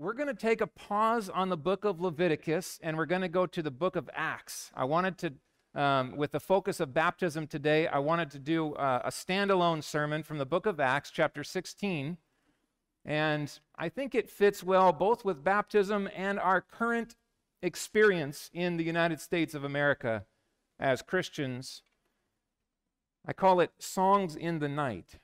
we're going to take a pause on the book of Leviticus and we're going to go to the book of Acts. I wanted to, um, with the focus of baptism today, I wanted to do uh, a standalone sermon from the book of Acts, chapter 16. And I think it fits well both with baptism and our current experience in the United States of America as Christians. I call it Songs in the Night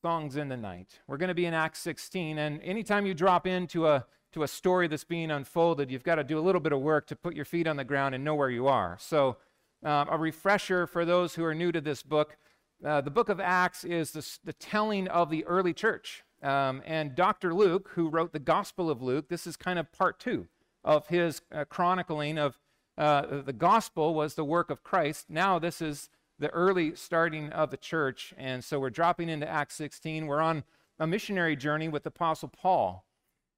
songs in the night. We're going to be in Acts 16, and anytime you drop into a to a story that's being unfolded, you've got to do a little bit of work to put your feet on the ground and know where you are. So, um, a refresher for those who are new to this book: uh, the book of Acts is the, the telling of the early church. Um, and Dr. Luke, who wrote the Gospel of Luke, this is kind of part two of his uh, chronicling of uh, the gospel was the work of Christ. Now this is the early starting of the church. And so we're dropping into Acts 16. We're on a missionary journey with Apostle Paul.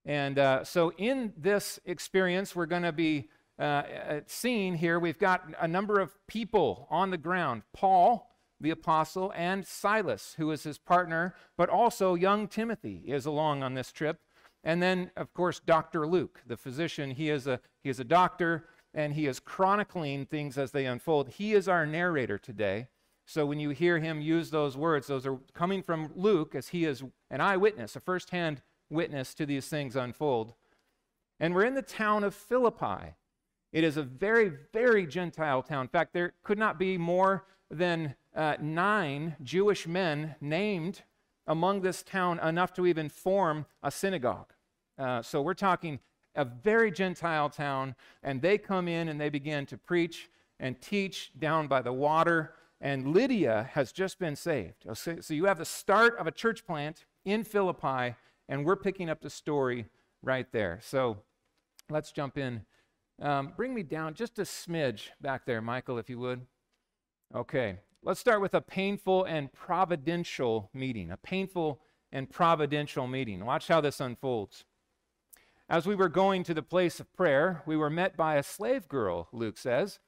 And uh, so in this experience, we're going to be uh, uh, seeing here, we've got a number of people on the ground Paul, the apostle, and Silas, who is his partner, but also young Timothy is along on this trip. And then, of course, Dr. Luke, the physician. He is a, he is a doctor and he is chronicling things as they unfold. He is our narrator today. So when you hear him use those words, those are coming from Luke as he is an eyewitness, a firsthand witness to these things unfold. And we're in the town of Philippi. It is a very, very Gentile town. In fact, there could not be more than uh, nine Jewish men named among this town enough to even form a synagogue. Uh, so we're talking a very Gentile town, and they come in and they begin to preach and teach down by the water. And Lydia has just been saved. So you have the start of a church plant in Philippi, and we're picking up the story right there. So let's jump in. Um, bring me down just a smidge back there, Michael, if you would. Okay, let's start with a painful and providential meeting. A painful and providential meeting. Watch how this unfolds. As we were going to the place of prayer, we were met by a slave girl, Luke says,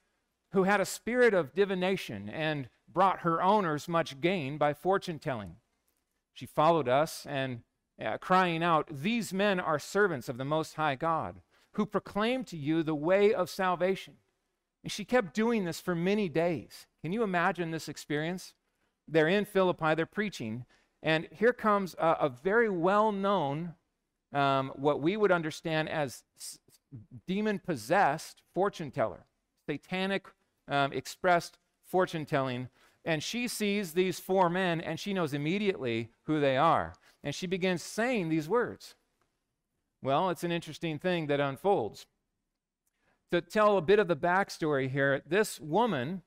who had a spirit of divination and brought her owners much gain by fortune telling. She followed us and uh, crying out, These men are servants of the Most High God, who proclaim to you the way of salvation. And she kept doing this for many days. Can you imagine this experience? They're in Philippi, they're preaching, and here comes a, a very well known um, what we would understand as demon possessed fortune teller, satanic um, expressed fortune telling. And she sees these four men and she knows immediately who they are. And she begins saying these words. Well, it's an interesting thing that unfolds. To tell a bit of the backstory here, this woman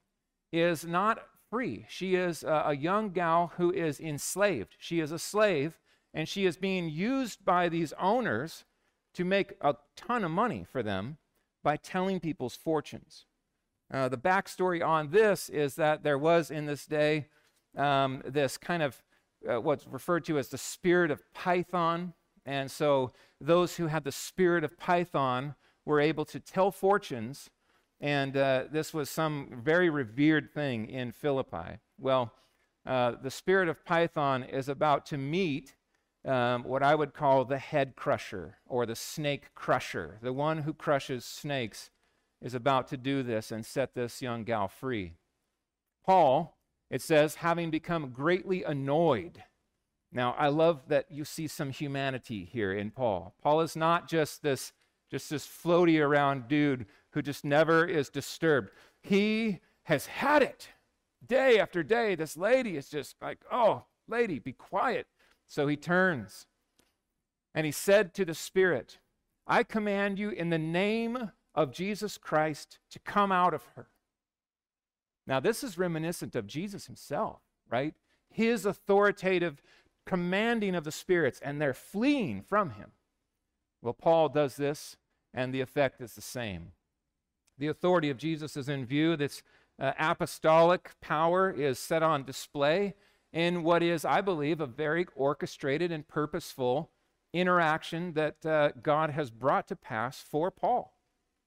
is not free. She is a, a young gal who is enslaved. She is a slave and she is being used by these owners to make a ton of money for them by telling people's fortunes. Uh, the backstory on this is that there was in this day um, this kind of uh, what's referred to as the spirit of Python. And so those who had the spirit of Python were able to tell fortunes. And uh, this was some very revered thing in Philippi. Well, uh, the spirit of Python is about to meet um, what I would call the head crusher or the snake crusher. The one who crushes snakes is about to do this and set this young gal free. Paul, it says, having become greatly annoyed. Now, I love that you see some humanity here in Paul. Paul is not just this just this floaty around dude who just never is disturbed. He has had it day after day. This lady is just like, oh, lady, be quiet. So he turns and he said to the Spirit, I command you in the name of Jesus Christ to come out of her. Now, this is reminiscent of Jesus himself, right? His authoritative commanding of the spirits, and they're fleeing from him. Well, Paul does this, and the effect is the same. The authority of Jesus is in view. This uh, apostolic power is set on display in what is, I believe, a very orchestrated and purposeful interaction that uh, God has brought to pass for Paul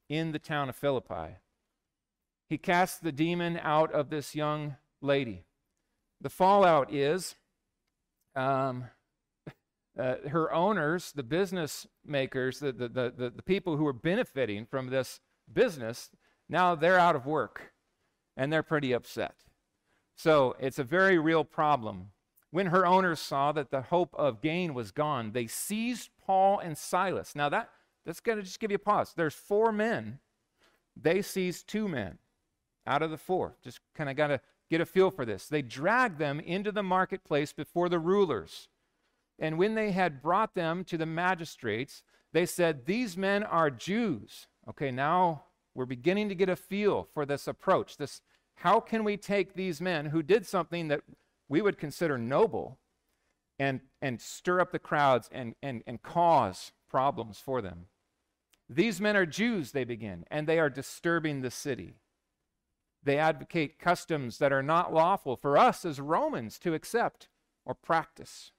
in the town of Philippi. He casts the demon out of this young lady. The fallout is um, uh, her owners, the business makers, the, the, the, the people who are benefiting from this business, now they're out of work and they're pretty upset. So it's a very real problem. When her owners saw that the hope of gain was gone, they seized Paul and Silas. Now that that's going to just give you a pause. There's four men. They seized two men out of the four. Just kind of got to get a feel for this. They dragged them into the marketplace before the rulers. And when they had brought them to the magistrates, they said, These men are Jews. Okay, now we're beginning to get a feel for this approach. This how can we take these men who did something that we would consider noble and, and stir up the crowds and, and, and cause problems for them? These men are Jews, they begin, and they are disturbing the city. They advocate customs that are not lawful for us as Romans to accept or practice.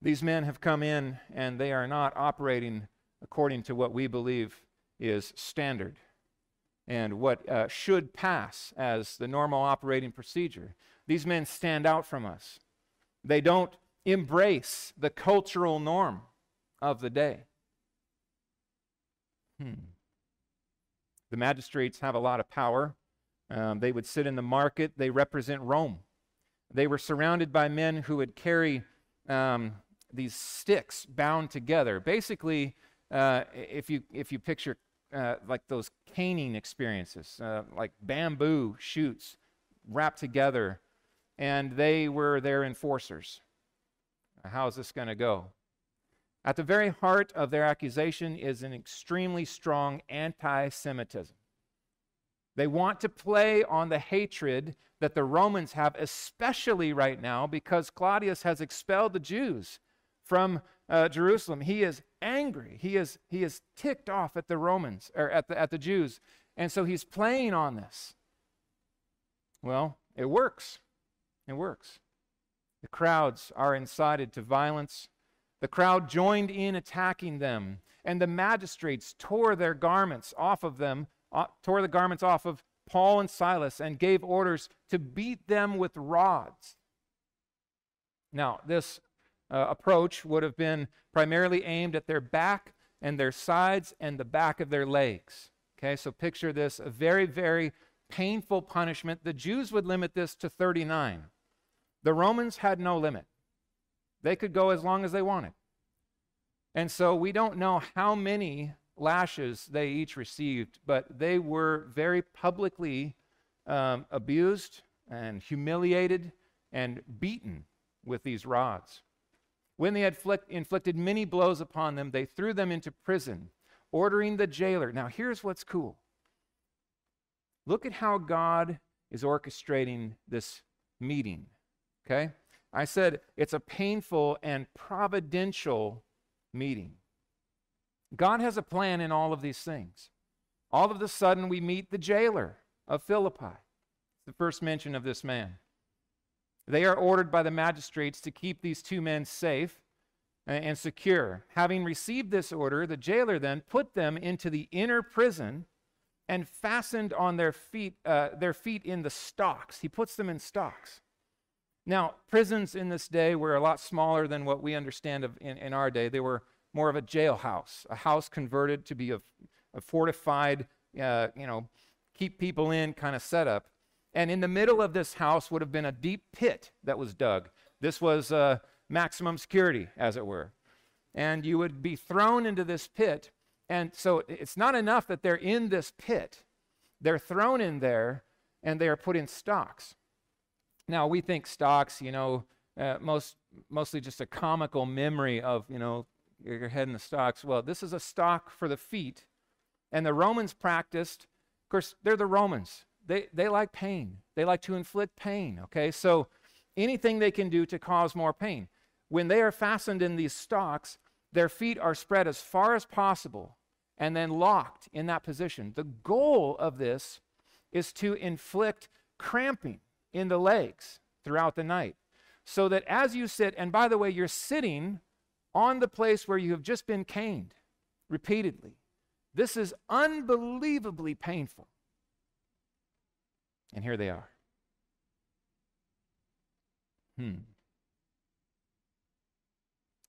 These men have come in and they are not operating according to what we believe is standard and what uh, should pass as the normal operating procedure. These men stand out from us. They don't embrace the cultural norm of the day. Hmm. The magistrates have a lot of power. Um, they would sit in the market, they represent Rome. They were surrounded by men who would carry um, these sticks bound together. Basically, uh, if, you, if you picture uh, like those caning experiences, uh, like bamboo shoots wrapped together, and they were their enforcers. How is this going to go? At the very heart of their accusation is an extremely strong anti Semitism. They want to play on the hatred that the Romans have, especially right now because Claudius has expelled the Jews from uh, Jerusalem. He is angry. He is, he is ticked off at the Romans, or at the, at the Jews. And so he's playing on this. Well, it works. It works. The crowds are incited to violence. The crowd joined in attacking them, and the magistrates tore their garments off of them, uh, tore the garments off of Paul and Silas, and gave orders to beat them with rods. Now, this uh, approach would have been primarily aimed at their back and their sides and the back of their legs. Okay, so picture this a very, very painful punishment. The Jews would limit this to 39. The Romans had no limit, they could go as long as they wanted. And so we don't know how many lashes they each received, but they were very publicly um, abused and humiliated and beaten with these rods. When they had inflicted many blows upon them, they threw them into prison, ordering the jailer. Now, here's what's cool. Look at how God is orchestrating this meeting. Okay? I said it's a painful and providential meeting. God has a plan in all of these things. All of a sudden, we meet the jailer of Philippi, It's the first mention of this man. They are ordered by the magistrates to keep these two men safe and secure. Having received this order, the jailer then put them into the inner prison and fastened on their feet, uh, their feet in the stocks. He puts them in stocks. Now, prisons in this day were a lot smaller than what we understand of in, in our day. They were more of a jailhouse, a house converted to be a, a fortified, uh, you know, keep people in kind of setup. And in the middle of this house would have been a deep pit that was dug. This was uh, maximum security, as it were. And you would be thrown into this pit. And so it's not enough that they're in this pit, they're thrown in there and they are put in stocks. Now, we think stocks, you know, uh, most, mostly just a comical memory of, you know, your head in the stocks. Well, this is a stock for the feet. And the Romans practiced, of course, they're the Romans. They, they like pain. They like to inflict pain, okay? So anything they can do to cause more pain. When they are fastened in these stocks, their feet are spread as far as possible and then locked in that position. The goal of this is to inflict cramping in the legs throughout the night. So that as you sit, and by the way, you're sitting on the place where you have just been caned repeatedly. This is unbelievably painful. And here they are. Hmm.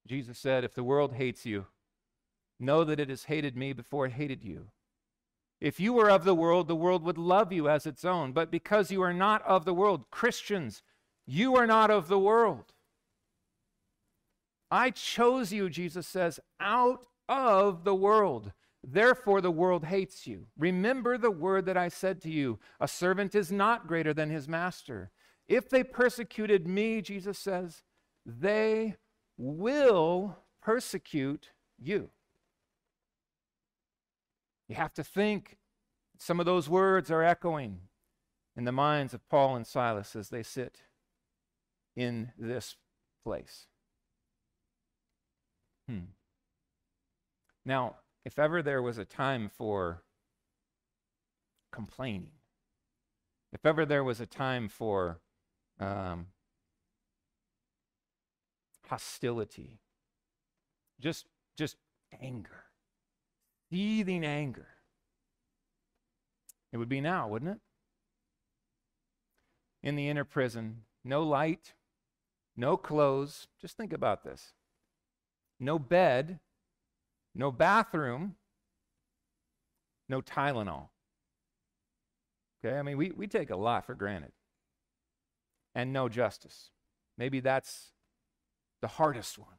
Jesus said, If the world hates you, know that it has hated me before it hated you. If you were of the world, the world would love you as its own. But because you are not of the world, Christians, you are not of the world. I chose you, Jesus says, out of the world. Therefore, the world hates you. Remember the word that I said to you a servant is not greater than his master. If they persecuted me, Jesus says, they will persecute you. You have to think some of those words are echoing in the minds of Paul and Silas as they sit in this place. Hmm. Now, if ever there was a time for complaining, if ever there was a time for um, hostility, just, just anger, seething anger, it would be now, wouldn't it? In the inner prison, no light, no clothes. Just think about this no bed, no bathroom, no Tylenol. Okay, I mean, we, we take a lot for granted. And no justice. Maybe that's the hardest one.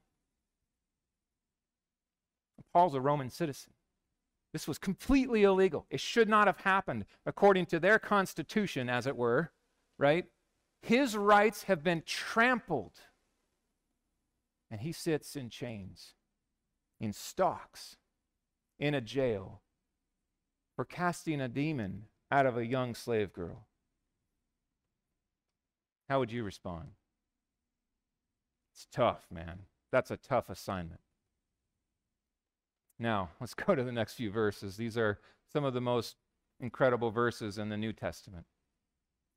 Paul's a Roman citizen. This was completely illegal. It should not have happened according to their constitution, as it were, right? His rights have been trampled. And he sits in chains, in stocks, in a jail for casting a demon out of a young slave girl. How would you respond? It's tough, man. That's a tough assignment. Now, let's go to the next few verses. These are some of the most incredible verses in the New Testament.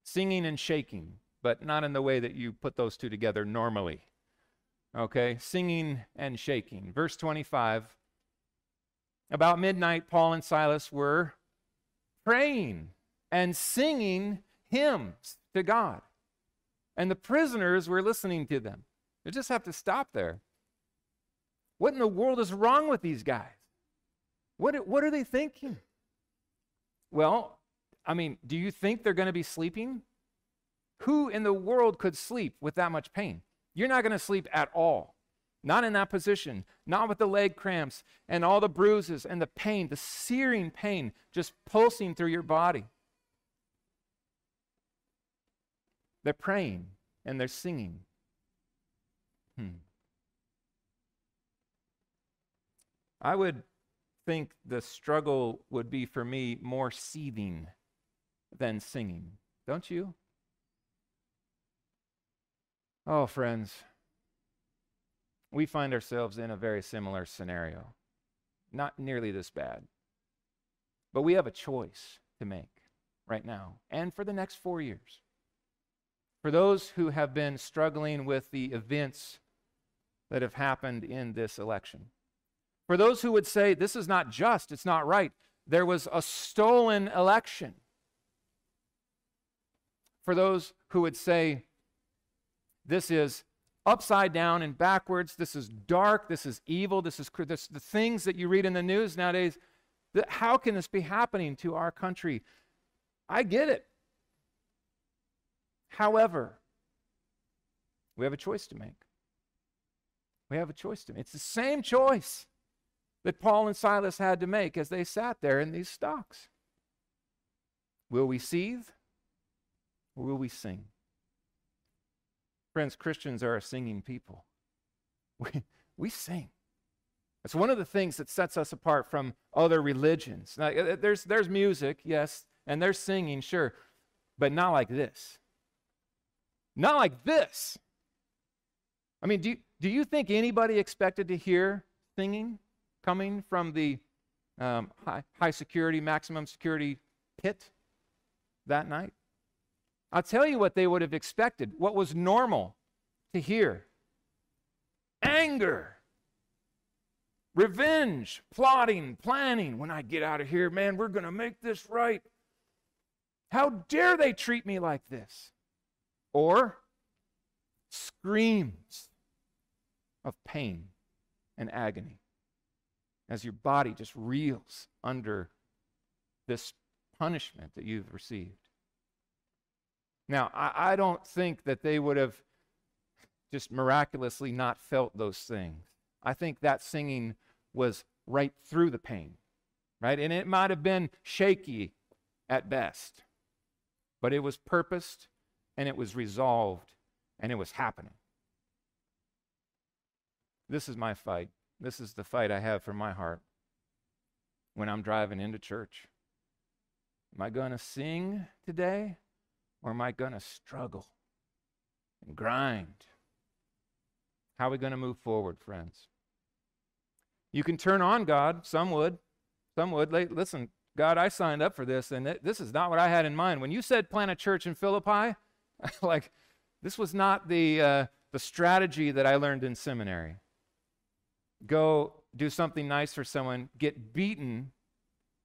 Singing and shaking, but not in the way that you put those two together normally. Okay, singing and shaking. Verse 25. About midnight, Paul and Silas were praying and singing hymns to God. And the prisoners were listening to them. You just have to stop there. What in the world is wrong with these guys? What, what are they thinking? Well, I mean, do you think they're going to be sleeping? Who in the world could sleep with that much pain? You're not going to sleep at all. Not in that position, not with the leg cramps and all the bruises and the pain, the searing pain just pulsing through your body. They're praying and they're singing. Hmm. I would think the struggle would be for me more seething than singing. Don't you? Oh, friends, we find ourselves in a very similar scenario. Not nearly this bad. But we have a choice to make right now and for the next four years. For those who have been struggling with the events that have happened in this election, for those who would say, this is not just, it's not right, there was a stolen election. For those who would say, this is upside down and backwards, this is dark, this is evil, this is this, the things that you read in the news nowadays. That, how can this be happening to our country? I get it. However, we have a choice to make. We have a choice to make. It's the same choice that Paul and Silas had to make as they sat there in these stocks. Will we seethe or will we sing? Friends, Christians are a singing people. We, we sing. It's one of the things that sets us apart from other religions. Now, uh, there's, there's music, yes, and there's singing, sure, but not like this. Not like this. I mean, do do you think anybody expected to hear singing coming from the um, high, high security, maximum security pit that night? I'll tell you what they would have expected, what was normal to hear anger, revenge, plotting, planning. When I get out of here, man, we're going to make this right. How dare they treat me like this? Or screams of pain and agony as your body just reels under this punishment that you've received. Now, I, I, don't think that they would have just miraculously not felt those things. I think that singing was right through the pain, right? And it might have been shaky at best, but it was purposed and it was resolved and it was happening. This is my fight. This is the fight I have for my heart when I'm driving into church. Am I going to sing today or am I going to struggle and grind? How are we going to move forward, friends? You can turn on God. Some would. Some would. Listen, God, I signed up for this, and this is not what I had in mind. When you said plant a church in Philippi, like, this was not the, uh, the strategy that I learned in seminary. Go do something nice for someone, get beaten,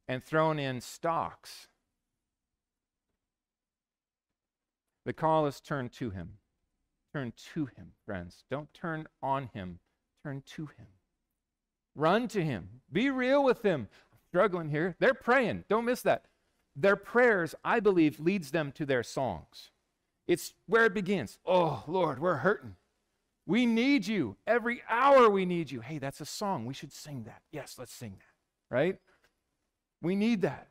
and thrown in stocks. The call is turn to him. Turn to him, friends. Don't turn on him, turn to him. Run to him. Be real with him. I'm struggling here. They're praying. Don't miss that. Their prayers, I believe, leads them to their songs. It's where it begins. Oh, Lord, we're hurting. We need you. Every hour we need you. Hey, that's a song. We should sing that. Yes, let's sing that. Right? We need that.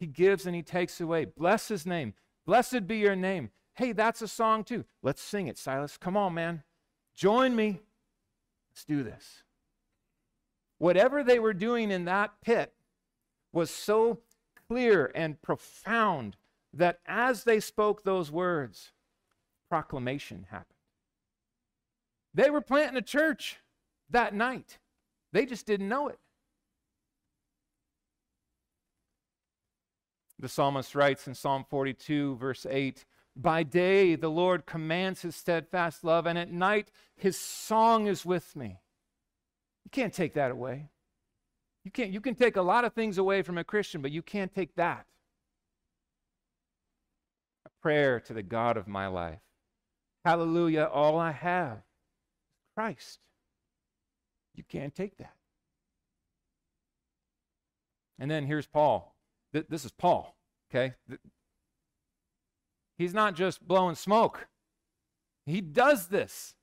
He gives and he takes away. Bless his name. Blessed be your name. Hey, that's a song too. Let's sing it, Silas. Come on, man. Join me. Let's do this. Whatever they were doing in that pit was so clear and profound that as they spoke those words, proclamation happened. They were planting a church that night, they just didn't know it. The psalmist writes in Psalm 42, verse 8 By day the Lord commands his steadfast love, and at night his song is with me. You can't take that away. You, can't, you can take a lot of things away from a Christian, but you can't take that. A prayer to the God of my life. Hallelujah, all I have Christ. You can't take that. And then here's Paul. This is Paul, okay? He's not just blowing smoke, he does this.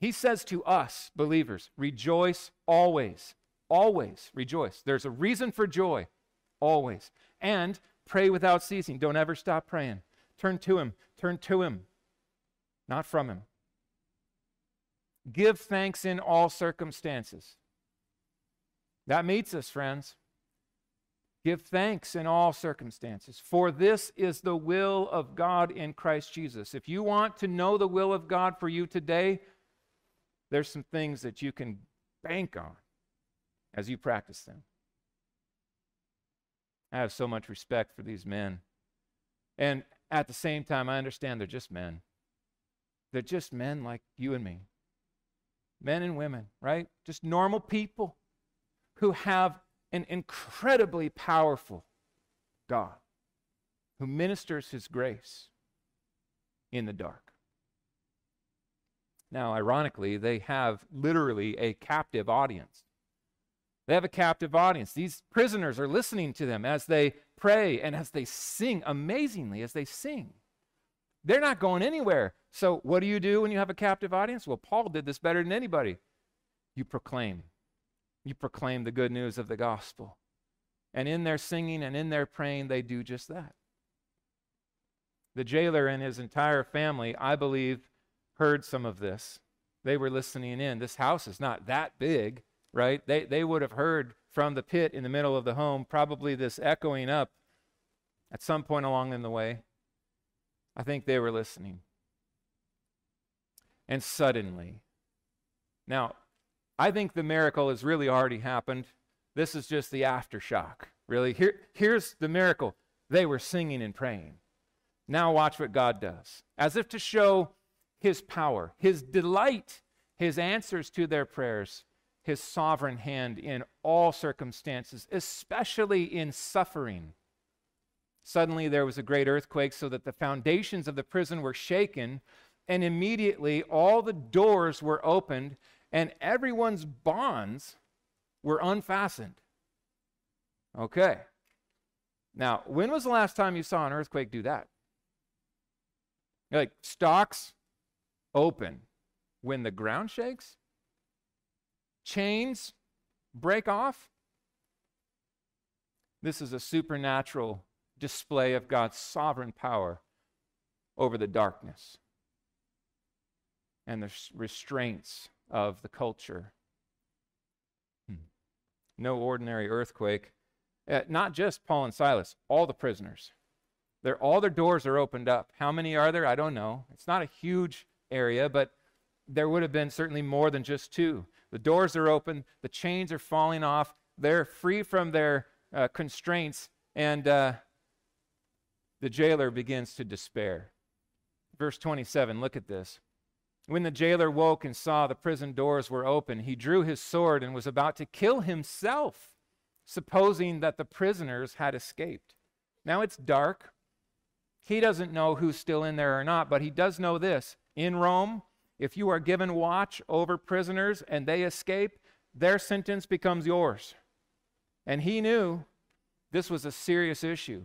He says to us, believers, rejoice always. Always rejoice. There's a reason for joy, always. And pray without ceasing. Don't ever stop praying. Turn to Him. Turn to Him, not from Him. Give thanks in all circumstances. That meets us, friends. Give thanks in all circumstances, for this is the will of God in Christ Jesus. If you want to know the will of God for you today, there's some things that you can bank on as you practice them. I have so much respect for these men. And at the same time, I understand they're just men. They're just men like you and me men and women, right? Just normal people who have an incredibly powerful God who ministers his grace in the dark. Now, ironically, they have literally a captive audience. They have a captive audience. These prisoners are listening to them as they pray and as they sing, amazingly, as they sing. They're not going anywhere. So, what do you do when you have a captive audience? Well, Paul did this better than anybody. You proclaim. You proclaim the good news of the gospel. And in their singing and in their praying, they do just that. The jailer and his entire family, I believe, heard some of this. They were listening in. This house is not that big, right? They, they would have heard from the pit in the middle of the home, probably this echoing up at some point along in the way. I think they were listening. And suddenly, now, I think the miracle has really already happened. This is just the aftershock, really. Here, here's the miracle they were singing and praying. Now, watch what God does. As if to show his power, his delight, his answers to their prayers, his sovereign hand in all circumstances, especially in suffering. Suddenly there was a great earthquake, so that the foundations of the prison were shaken, and immediately all the doors were opened, and everyone's bonds were unfastened. Okay. Now, when was the last time you saw an earthquake do that? Like stocks open when the ground shakes? Chains break off? This is a supernatural display of God's sovereign power over the darkness and the restraints of the culture. Hmm. No ordinary earthquake. Uh, not just Paul and Silas, all the prisoners. They're, all their doors are opened up. How many are there? I don't know. It's not a huge area, but there would have been certainly more than just two. The doors are open, the chains are falling off, they're free from their uh, constraints, and uh, the jailer begins to despair. Verse 27, look at this. When the jailer woke and saw the prison doors were open, he drew his sword and was about to kill himself, supposing that the prisoners had escaped. Now it's dark. He doesn't know who's still in there or not, but he does know this. In Rome, if you are given watch over prisoners and they escape, their sentence becomes yours. And he knew this was a serious issue,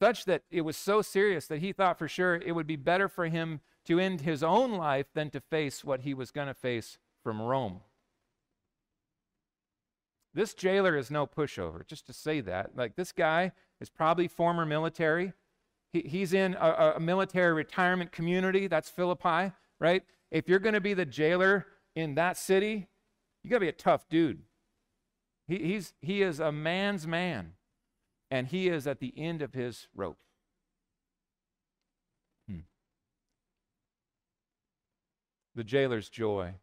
such that it was so serious that he thought for sure it would be better for him to end his own life than to face what he was going to face from Rome. This jailer is no pushover, just to say that. Like, this guy is probably former military. He, he's in a, a military retirement community. That's Philippi, right? If you're going to be the jailer in that city, you got to be a tough dude. He, he's, he is a man's man, and he is at the end of his rope. Hmm. The jailer's joy.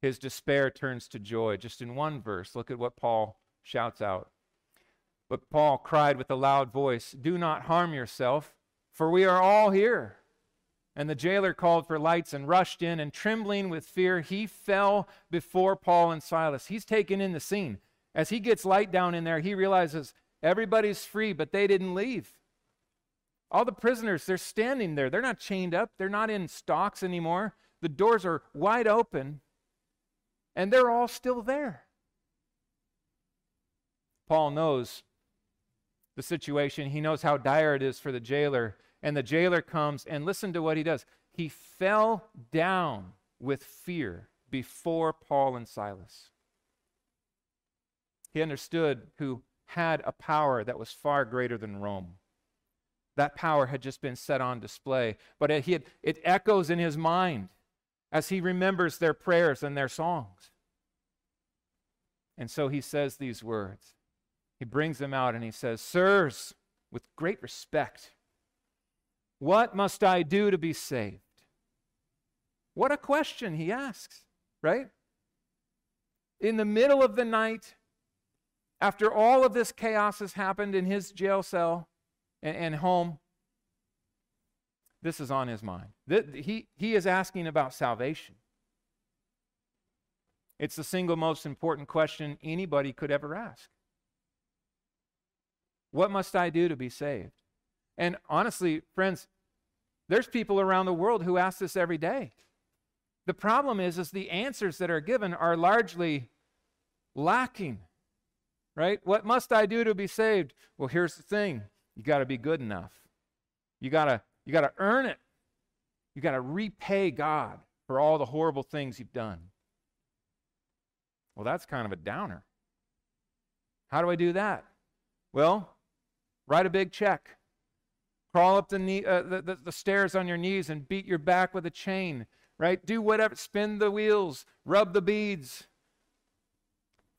His despair turns to joy. Just in one verse, look at what Paul shouts out. But Paul cried with a loud voice, Do not harm yourself, for we are all here. And the jailer called for lights and rushed in, and trembling with fear, he fell before Paul and Silas. He's taken in the scene. As he gets light down in there, he realizes everybody's free, but they didn't leave. All the prisoners, they're standing there. They're not chained up, they're not in stocks anymore. The doors are wide open, and they're all still there. Paul knows the situation, he knows how dire it is for the jailer. And the jailer comes, and listen to what he does. He fell down with fear before Paul and Silas. He understood who had a power that was far greater than Rome. That power had just been set on display, but it, had, it echoes in his mind as he remembers their prayers and their songs. And so he says these words. He brings them out and he says, Sirs, with great respect, what must I do to be saved? What a question he asks, right? In the middle of the night, after all of this chaos has happened in his jail cell and, and home, this is on his mind. He, he is asking about salvation. It's the single most important question anybody could ever ask. What must I do to be saved? And honestly, friends, there's people around the world who ask this every day. The problem is, is the answers that are given are largely lacking right? What must I do to be saved? Well, here's the thing you got to be good enough. You got to you got to earn it. You got to repay God for all the horrible things you've done. Well, that's kind of a downer. How do I do that? Well, write a big check. Crawl up the, knee, uh, the, the, the stairs on your knees and beat your back with a chain, right? Do whatever, spin the wheels, rub the beads,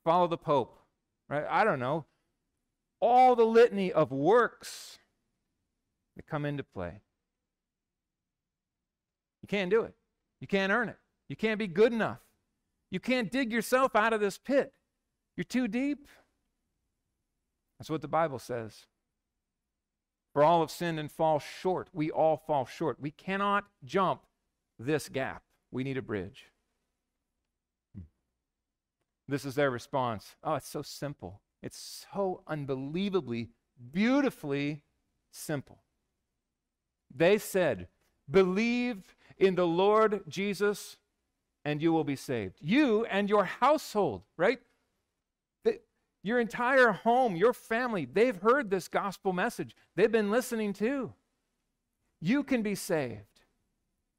follow the Pope right? I don't know. All the litany of works that come into play. You can't do it. You can't earn it. You can't be good enough. You can't dig yourself out of this pit. You're too deep. That's what the Bible says. For all have sinned and fall short. We all fall short. We cannot jump this gap. We need a bridge. This is their response. Oh, it's so simple. It's so unbelievably, beautifully simple. They said, Believe in the Lord Jesus, and you will be saved. You and your household, right? Your entire home, your family, they've heard this gospel message. They've been listening too. You can be saved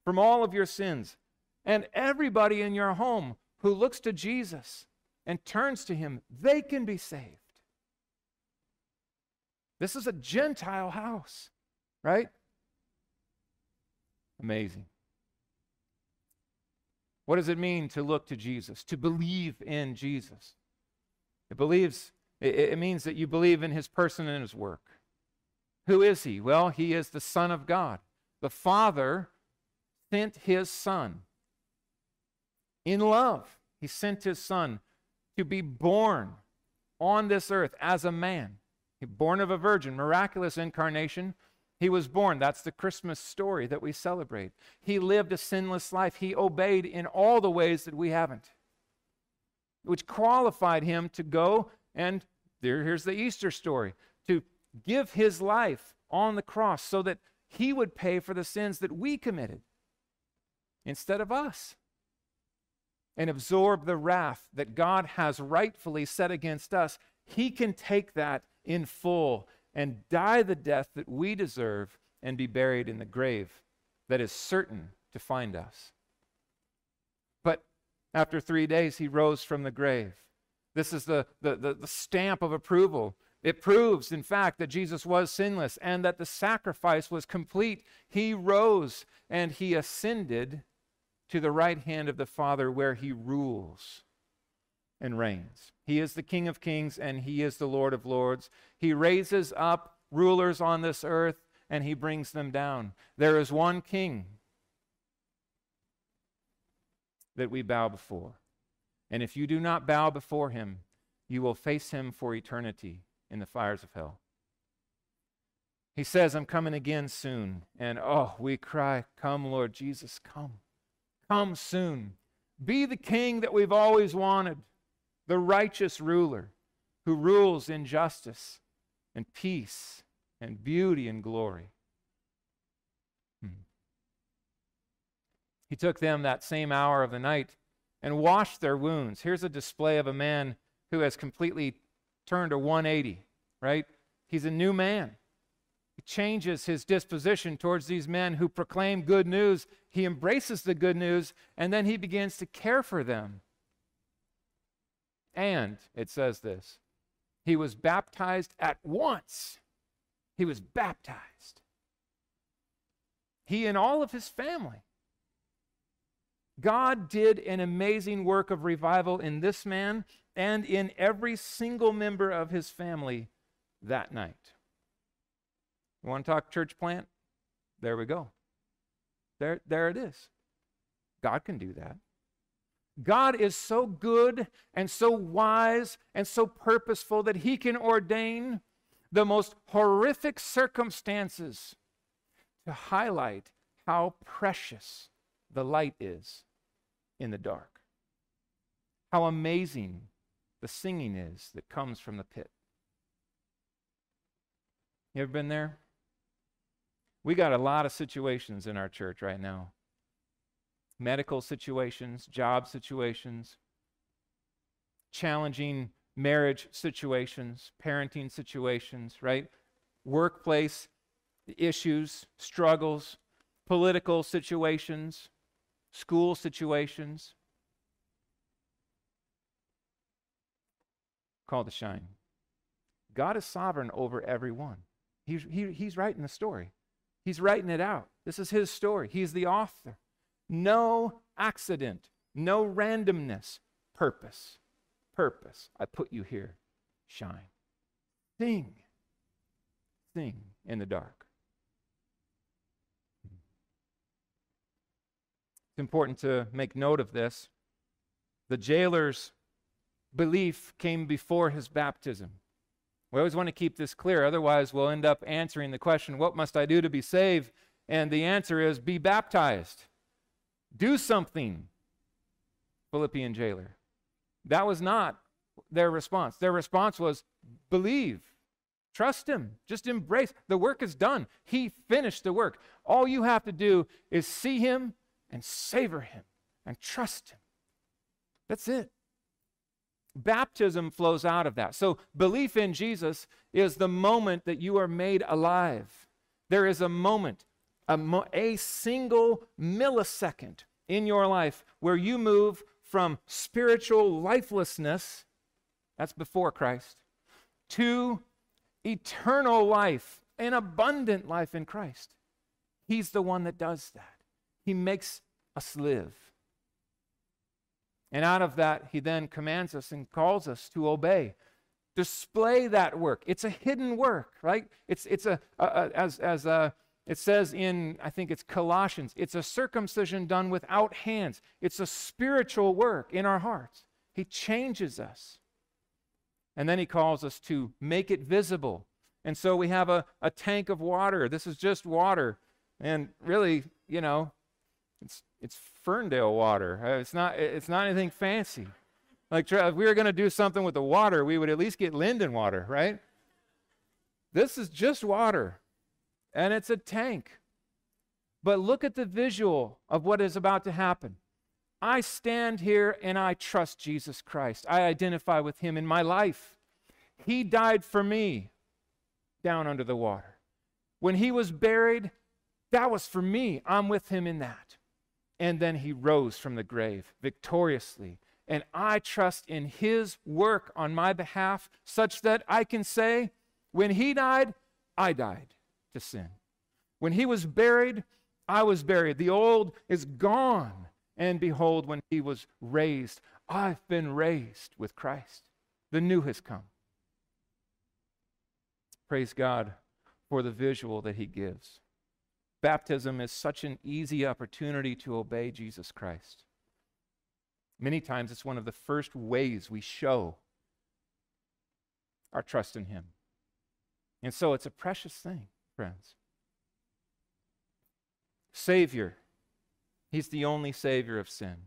from all of your sins. And everybody in your home who looks to Jesus and turns to him, they can be saved. This is a Gentile house, right? Amazing. What does it mean to look to Jesus, to believe in Jesus? It believes it, it means that you believe in his person and his work. Who is he? Well, he is the Son of God. The Father sent his Son in love. He sent his Son to be born on this earth as a man, born of a virgin, miraculous incarnation. He was born. That's the Christmas story that we celebrate. He lived a sinless life. He obeyed in all the ways that we haven't which qualified him to go and there, here's the Easter story to give his life on the cross so that he would pay for the sins that we committed instead of us and absorb the wrath that God has rightfully set against us. He can take that in full and die the death that we deserve and be buried in the grave that is certain to find us. But after three days, he rose from the grave. This is the, the, the, the, stamp of approval. It proves, in fact, that Jesus was sinless and that the sacrifice was complete. He rose and he ascended to the right hand of the Father where he rules and reigns. He is the King of kings and he is the Lord of lords. He raises up rulers on this earth and he brings them down. There is one king that we bow before. And if you do not bow before him, you will face him for eternity in the fires of hell. He says, I'm coming again soon. And oh, we cry, Come, Lord Jesus, come. Come soon. Be the king that we've always wanted, the righteous ruler who rules in justice and peace and beauty and glory. Hmm. He took them that same hour of the night and washed their wounds. Here's a display of a man who has completely turned a 180, right? He's a new man. Changes his disposition towards these men who proclaim good news. He embraces the good news and then he begins to care for them. And it says this he was baptized at once. He was baptized. He and all of his family. God did an amazing work of revival in this man and in every single member of his family that night. You want to talk church plant? There we go. There, there it is. God can do that. God is so good and so wise and so purposeful that he can ordain the most horrific circumstances to highlight how precious the light is in the dark. How amazing the singing is that comes from the pit. You ever been there? We got a lot of situations in our church right now medical situations, job situations, challenging marriage situations, parenting situations, right? Workplace issues, struggles, political situations, school situations. Call to shine. God is sovereign over every one. He's, he, he's writing the story, He's writing it out. This is His story. He's the author. No accident, no randomness, purpose. Purpose. I put you here. Shine. Sing. Sing in the dark. It's important to make note of this. The jailer's belief came before his baptism. We always want to keep this clear, otherwise, we'll end up answering the question, What must I do to be saved? And the answer is, Be baptized. Do something, Philippian jailer. That was not their response. Their response was, Believe. Trust him. Just embrace. The work is done. He finished the work. All you have to do is see him and savor him. and trust Him. That's it. Baptism flows out of that. So, belief in Jesus is the moment that you are made alive. There is a moment, a, mo- a single millisecond in your life where you move from spiritual lifelessness, that's before Christ, to eternal life, an abundant life in Christ. He's the one that does that. He makes us live. And out of that, he then commands us and calls us to obey. Display that work. It's a hidden work, right? It's, it's a, a, a as, as a, it says in, I think it's Colossians, it's a circumcision done without hands. It's a spiritual work in our hearts. He changes us. And then he calls us to make it visible. And so we have a, a tank of water. This is just water. And really, you know, it's, it's Ferndale water. Uh, it's not, it's not anything fancy. Like, if we were going to do something with the water, we would at least get Linden water, right? This is just water, and it's a tank. But look at the visual of what is about to happen. I stand here and I trust Jesus Christ. I identify with him in my life. He died for me down under the water. When he was buried, that was for me. I'm with him in that. And then he rose from the grave victoriously. And I trust in his work on my behalf such that I can say, when he died, I died to sin. When he was buried, I was buried. The old is gone. And behold, when he was raised, I've been raised with Christ. The new has come. Praise God for the visual that he gives. Baptism is such an easy opportunity to obey Jesus Christ. Many times it's one of the first ways we show our trust in Him. And so it's a precious thing, friends. Savior. He's the only Savior of sin.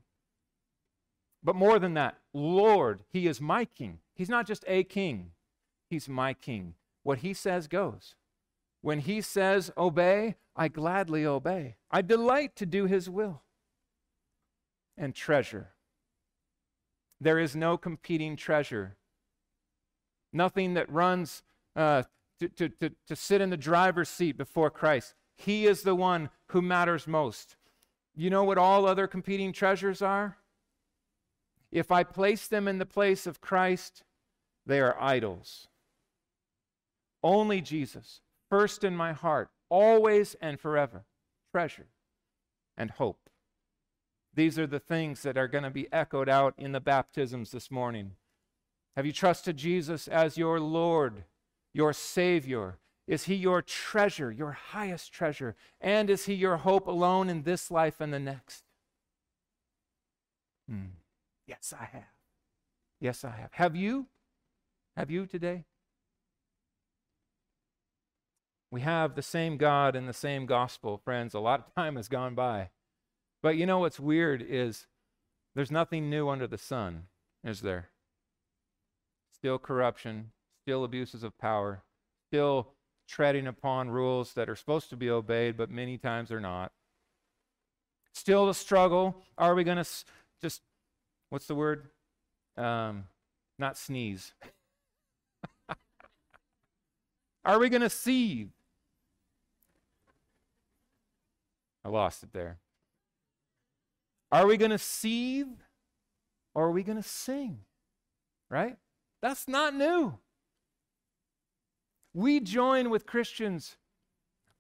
But more than that, Lord, He is my King. He's not just a King, He's my King. What He says goes. When He says obey, I gladly obey. I delight to do his will and treasure. There is no competing treasure. Nothing that runs uh, to, to, to, to sit in the driver's seat before Christ. He is the one who matters most. You know what all other competing treasures are? If I place them in the place of Christ, they are idols. Only Jesus, first in my heart, always and forever, treasure and hope. These are the things that are going to be echoed out in the baptisms this morning. Have you trusted Jesus as your Lord, your Savior? Is He your treasure, your highest treasure? And is He your hope alone in this life and the next? Hmm. Yes, I have. Yes, I have. Have you? Have you today? We have the same God and the same gospel, friends. A lot of time has gone by. But you know what's weird is there's nothing new under the sun, is there? Still corruption, still abuses of power, still treading upon rules that are supposed to be obeyed, but many times they're not. Still the struggle. Are we going to just, what's the word? Um, not sneeze. are we going to seethe? I lost it there. Are we going to seethe or are we going to sing? Right? That's not new. We join with Christians,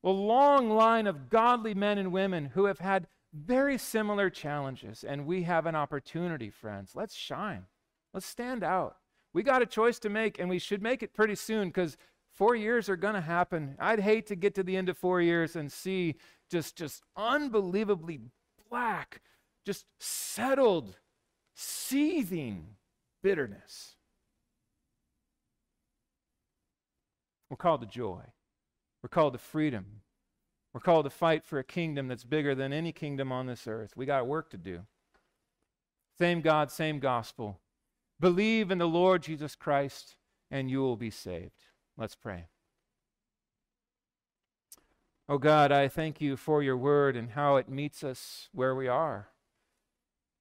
a long line of godly men and women who have had very similar challenges, and we have an opportunity, friends. Let's shine. Let's stand out. We got a choice to make, and we should make it pretty soon because four years are going to happen. I'd hate to get to the end of four years and see just just unbelievably black, just settled, seething bitterness. We're called to joy. We're called to freedom. We're called to fight for a kingdom that's bigger than any kingdom on this earth. We got work to do. Same God, same gospel. Believe in the Lord Jesus Christ, and you will be saved. Let's pray. Oh God, I thank you for your word and how it meets us where we are.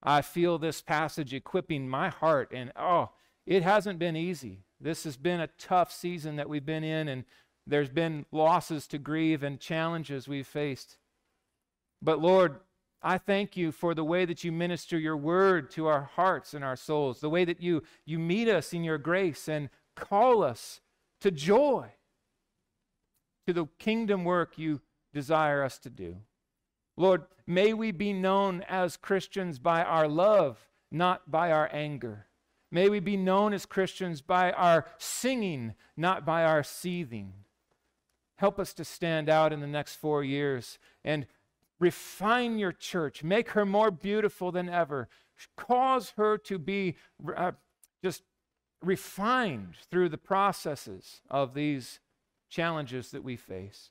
I feel this passage equipping my heart. And oh, it hasn't been easy. This has been a tough season that we've been in, and there's been losses to grieve and challenges we've faced. But Lord, I thank you for the way that you minister your word to our hearts and our souls, the way that you, you meet us in your grace and call us to joy, to the kingdom work you desire us to do. Lord, may we be known as Christians by our love, not by our anger. May we be known as Christians by our singing, not by our seething. Help us to stand out in the next four years and refine your church. Make her more beautiful than ever. Cause her to be uh, just refined through the processes of these challenges that we face.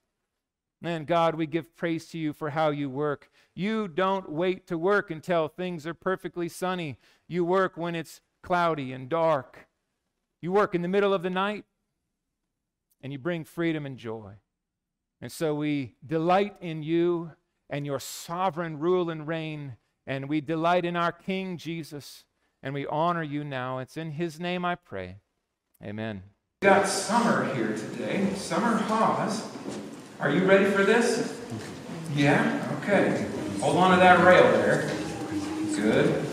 And God, we give praise to you for how you work. You don't wait to work until things are perfectly sunny. You work when it's cloudy and dark. You work in the middle of the night and you bring freedom and joy. And so we delight in you and your sovereign rule and reign, and we delight in our King Jesus, and we honor you now. It's in his name I pray. Amen. We got Summer here today. Summer Hawes. Are you ready for this? Yeah? Okay. Hold on to that rail there. Good.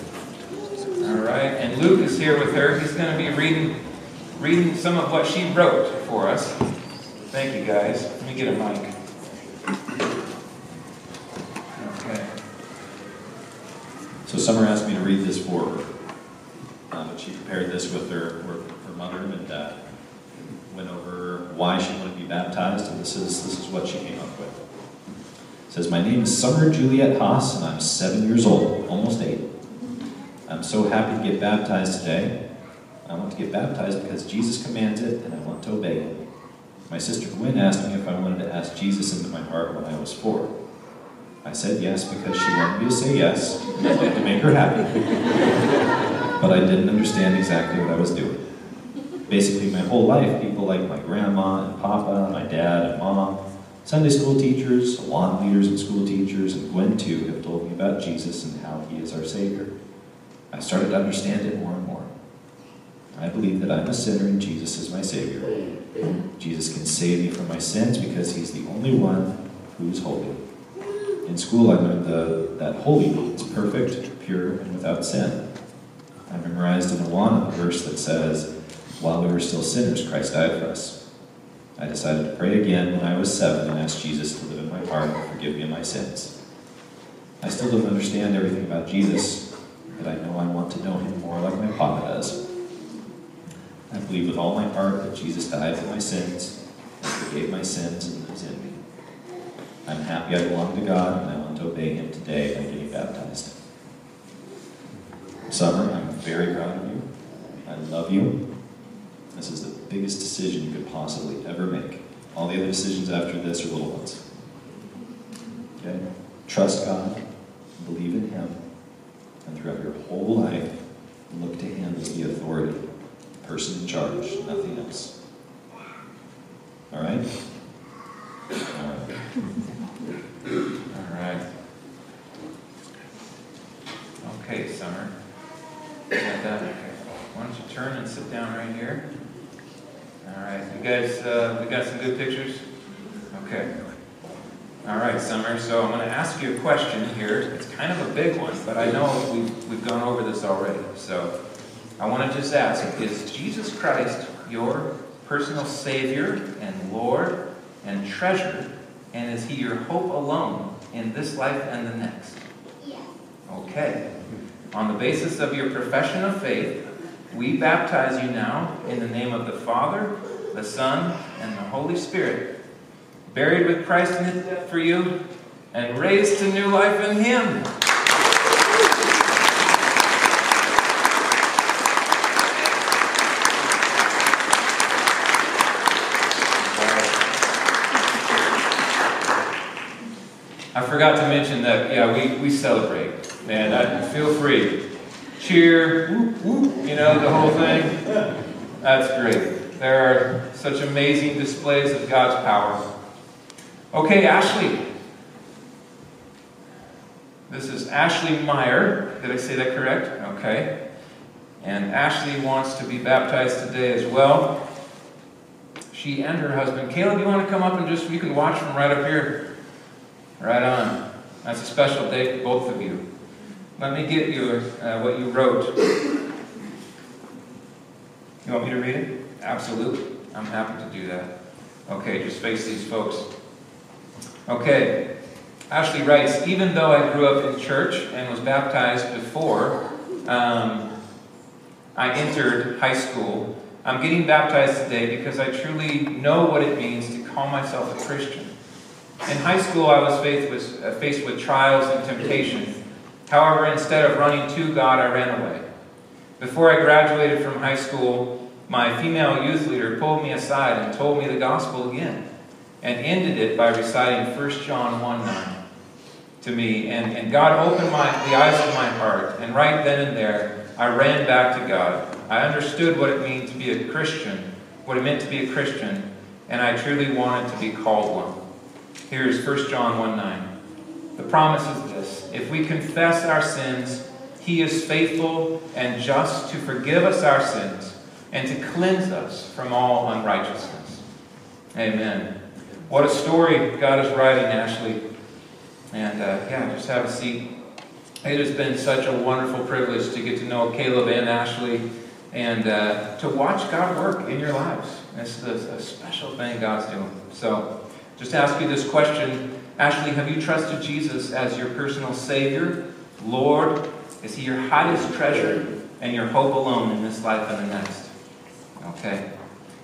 All right. And Luke is here with her. He's going to be reading reading some of what she wrote for us. Thank you, guys. Let me get a mic. Okay. So Summer asked me to read this for her. Um, she prepared this with her, her mother and dad. Went over why she wanted to be baptized, and this is this is what she came up with. It says, My name is Summer Juliet Haas, and I'm seven years old, almost eight. I'm so happy to get baptized today. I want to get baptized because Jesus commands it, and I want to obey him. My sister Gwen asked me if I wanted to ask Jesus into my heart when I was four. I said yes because she wanted me to say yes, to make her happy. But I didn't understand exactly what I was doing. Basically, my whole life, people like my grandma and papa, my dad and mom, Sunday school teachers, lawn leaders and school teachers, and Gwen too have told me about Jesus and how he is our Savior. I started to understand it more and more. I believe that I'm a sinner and Jesus is my Savior. Jesus can save me from my sins because he's the only one who is holy. In school, I learned the, that holy means perfect, pure, and without sin. I memorized in Awana a verse that says, While we were still sinners, Christ died for us. I decided to pray again when I was seven and asked Jesus to live in my heart and forgive me of my sins. I still don't understand everything about Jesus, but I know I want to know him more like my papa does. I believe with all my heart that Jesus died for my sins and forgave my sins and lives in me. I'm happy I belong to God, and I want to obey Him today by getting baptized. Summer, I'm very proud of you. I love you. This is the biggest decision you could possibly ever make. All the other decisions after this are little ones. Okay? Trust God, believe in Him, and throughout your whole life, look to Him as the authority, person in charge, nothing else. All right? All right. All right. Okay, Summer. That? Why don't you turn and sit down right here? All right. You guys, uh, we got some good pictures? Okay. All right, Summer. So I'm going to ask you a question here. It's kind of a big one, but I know we've, we've gone over this already. So I want to just ask Is Jesus Christ your personal Savior and Lord and treasure? And is He your hope alone in this life and the next? Yes. Okay. On the basis of your profession of faith, we baptize you now in the name of the Father, the Son, and the Holy Spirit, buried with Christ in his death for you, and raised to new life in Him. I forgot to mention that, yeah, we, we celebrate. And I, feel free. Cheer, whoop, whoop, you know, the whole thing. That's great. There are such amazing displays of God's power. Okay, Ashley. This is Ashley Meyer. Did I say that correct? Okay. And Ashley wants to be baptized today as well. She and her husband. Caleb, you want to come up and just, you can watch from right up here. Right on. That's a special day for both of you. Let me get you uh, what you wrote. You want me to read it? Absolutely. I'm happy to do that. Okay, just face these folks. Okay. Ashley writes, even though I grew up in church and was baptized before um, I entered high school, I'm getting baptized today because I truly know what it means to call myself a Christian. In high school, I was faced with, uh, faced with trials and temptation. However, instead of running to God, I ran away. Before I graduated from high school, my female youth leader pulled me aside and told me the gospel again, and ended it by reciting 1 John 1 9 to me. And, and God opened my, the eyes of my heart, and right then and there, I ran back to God. I understood what it meant to be a Christian, what it meant to be a Christian, and I truly wanted to be called one. Here's 1 John 1 9. The promise is this if we confess our sins, he is faithful and just to forgive us our sins and to cleanse us from all unrighteousness. Amen. What a story God is writing, Ashley. And uh, yeah, just have a seat. It has been such a wonderful privilege to get to know Caleb and Ashley and uh, to watch God work in your lives. It's a, a special thing God's doing. So, just ask you this question Ashley, have you trusted Jesus as your personal Savior, Lord? Is He your highest treasure and your hope alone in this life and the next? Okay.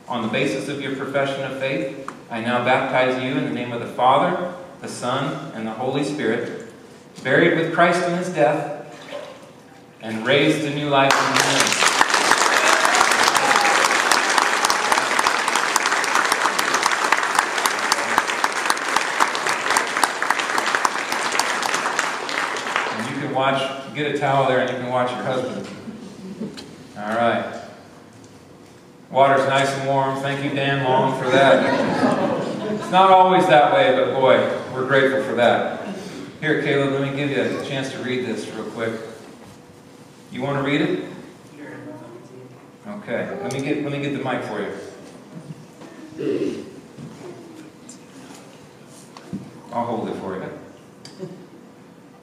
On the basis of your profession of faith, I now baptize you in the name of the Father, the Son, and the Holy Spirit, buried with Christ in His death, and raised to new life in Him. watch, get a towel there and you can watch your husband. All right. Water's nice and warm. Thank you, Dan Long, for that. It's not always that way, but boy, we're grateful for that. Here, Caleb, let me give you a chance to read this real quick. You want to read it? Okay. Let me get let me get the mic for you. I'll hold it for you.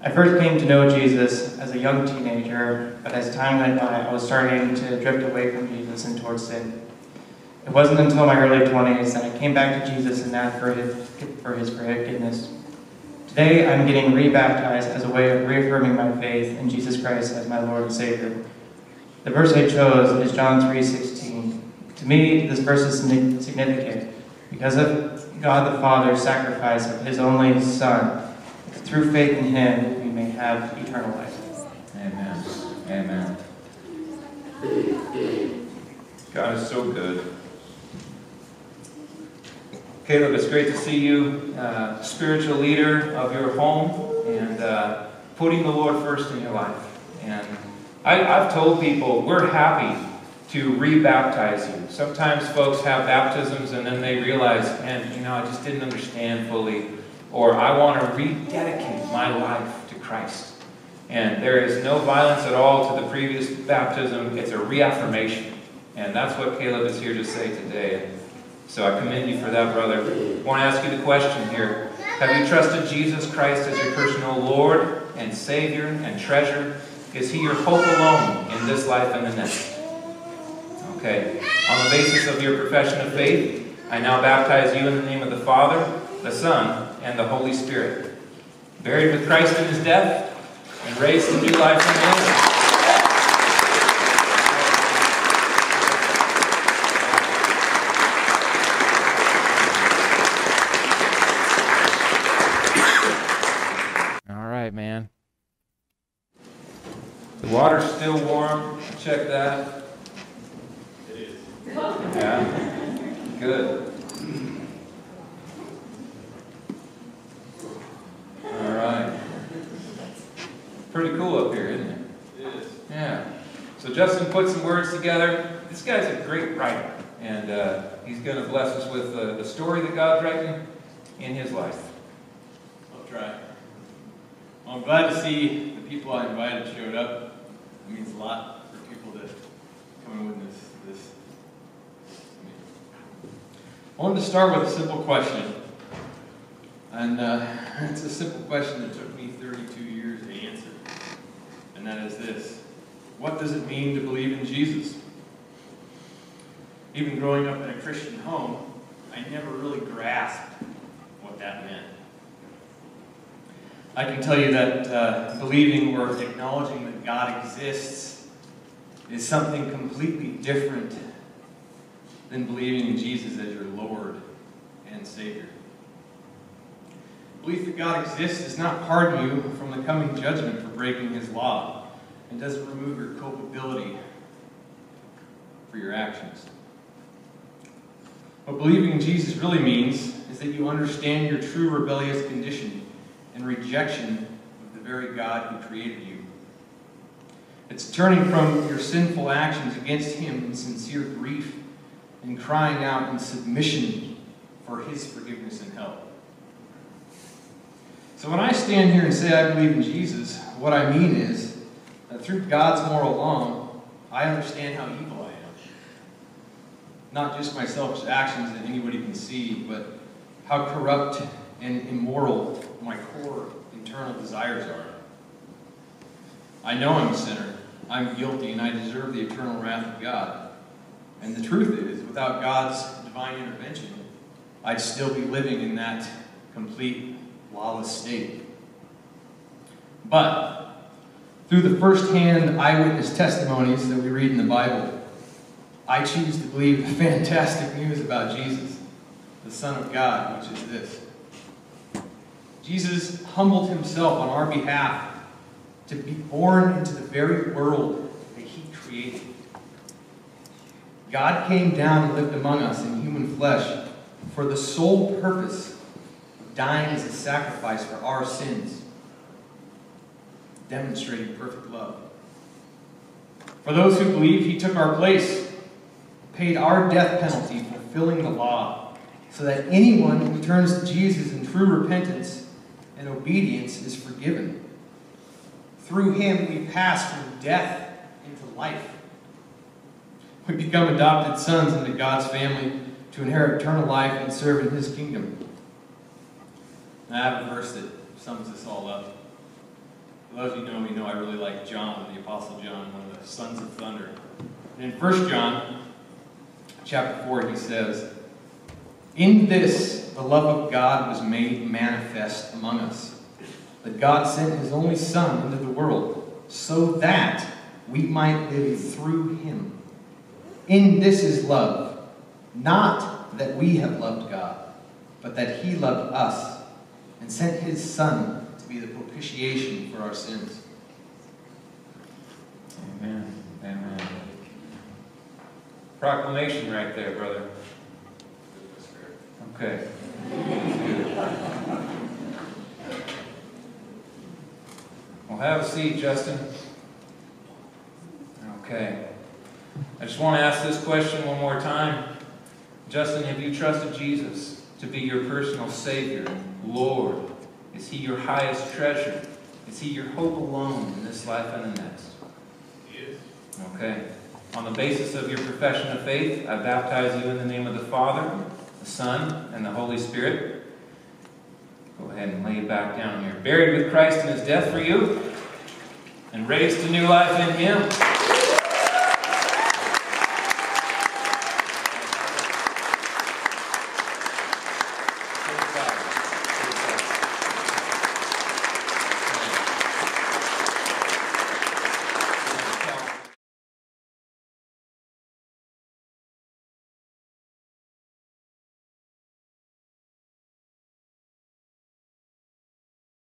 I first came to know Jesus as a young teenager, but as time went by, I was starting to drift away from Jesus and towards sin. It wasn't until my early 20s that I came back to Jesus and asked for his, for his forgiveness. Today, I'm getting rebaptized as a way of reaffirming my faith in Jesus Christ as my Lord and Savior. The verse I chose is John 3.16. To me, this verse is significant because of God the Father's sacrifice of his only Son through faith in him, we may have eternal life. Amen. Amen. God is so good. Caleb, it's great to see you, uh, spiritual leader of your home, and uh, putting the Lord first in your life. And I, I've told people we're happy to rebaptize you. Sometimes folks have baptisms and then they realize, and you know, I just didn't understand fully or I want to rededicate my life to Christ. And there is no violence at all to the previous baptism. It's a reaffirmation. And that's what Caleb is here to say today. So I commend you for that, brother. I want to ask you the question here. Have you trusted Jesus Christ as your personal Lord and Savior and treasure? Is He your hope alone in this life and the next? Okay. On the basis of your profession of faith, I now baptize you in the name of the Father, the Son, and the Holy Spirit. Buried with Christ in his death and raised to new life in him. All right, man. The water's still warm. Check that. It is. Yeah. Good. Pretty cool up here, isn't it? It is. Yeah. So Justin put some words together. This guy's a great writer, and uh, he's going to bless us with uh, the story that God's writing in his life. I'll try. Well, I'm glad to see the people I invited showed up. It means a lot for people to come and witness this. I wanted to start with a simple question. And uh, it's a simple question that took me 32 years to answer. And that is this What does it mean to believe in Jesus? Even growing up in a Christian home, I never really grasped what that meant. I can tell you that uh, believing or acknowledging that God exists is something completely different than believing in Jesus as your Lord and Savior. Belief that God exists does not pardon you from the coming judgment for breaking His law and doesn't remove your culpability for your actions. What believing in Jesus really means is that you understand your true rebellious condition and rejection of the very God who created you. It's turning from your sinful actions against Him in sincere grief and crying out in submission for His forgiveness and help. So when I stand here and say I believe in Jesus, what I mean is that through God's moral law, I understand how evil I am. Not just my selfish actions that anybody can see, but how corrupt and immoral my core internal desires are. I know I'm a sinner. I'm guilty and I deserve the eternal wrath of God. And the truth is, without God's divine intervention, I'd still be living in that complete lawless state. But through the first-hand eyewitness testimonies that we read in the Bible, I choose to believe the fantastic news about Jesus, the Son of God, which is this. Jesus humbled himself on our behalf to be born into the very world that he created. God came down and lived among us in human flesh for the sole purpose dying as a sacrifice for our sins, demonstrating perfect love. For those who believe, he took our place, paid our death penalty, fulfilling the law, so that anyone who turns to Jesus in true repentance and obedience is forgiven. Through him, we pass from death into life. We become adopted sons into God's family to inherit eternal life and serve in his kingdom. I have a verse that sums this all up. For those of you who know me know I really like John, the Apostle John, one of the sons of thunder. And in 1 John chapter 4, he says, In this the love of God was made manifest among us. That God sent his only Son into the world so that we might live through him. In this is love, not that we have loved God, but that he loved us and sent his Son to be the propitiation for our sins. Amen. Amen. Proclamation right there, brother. Okay. Well, have a seat, Justin. Okay. I just want to ask this question one more time. Justin, have you trusted Jesus to be your personal Savior, Lord? Is He your highest treasure? Is He your hope alone in this life and the next? He is. Okay. On the basis of your profession of faith, I baptize you in the name of the Father, the Son, and the Holy Spirit. Go ahead and lay it back down here. Buried with Christ in his death for you, and raised to new life in him.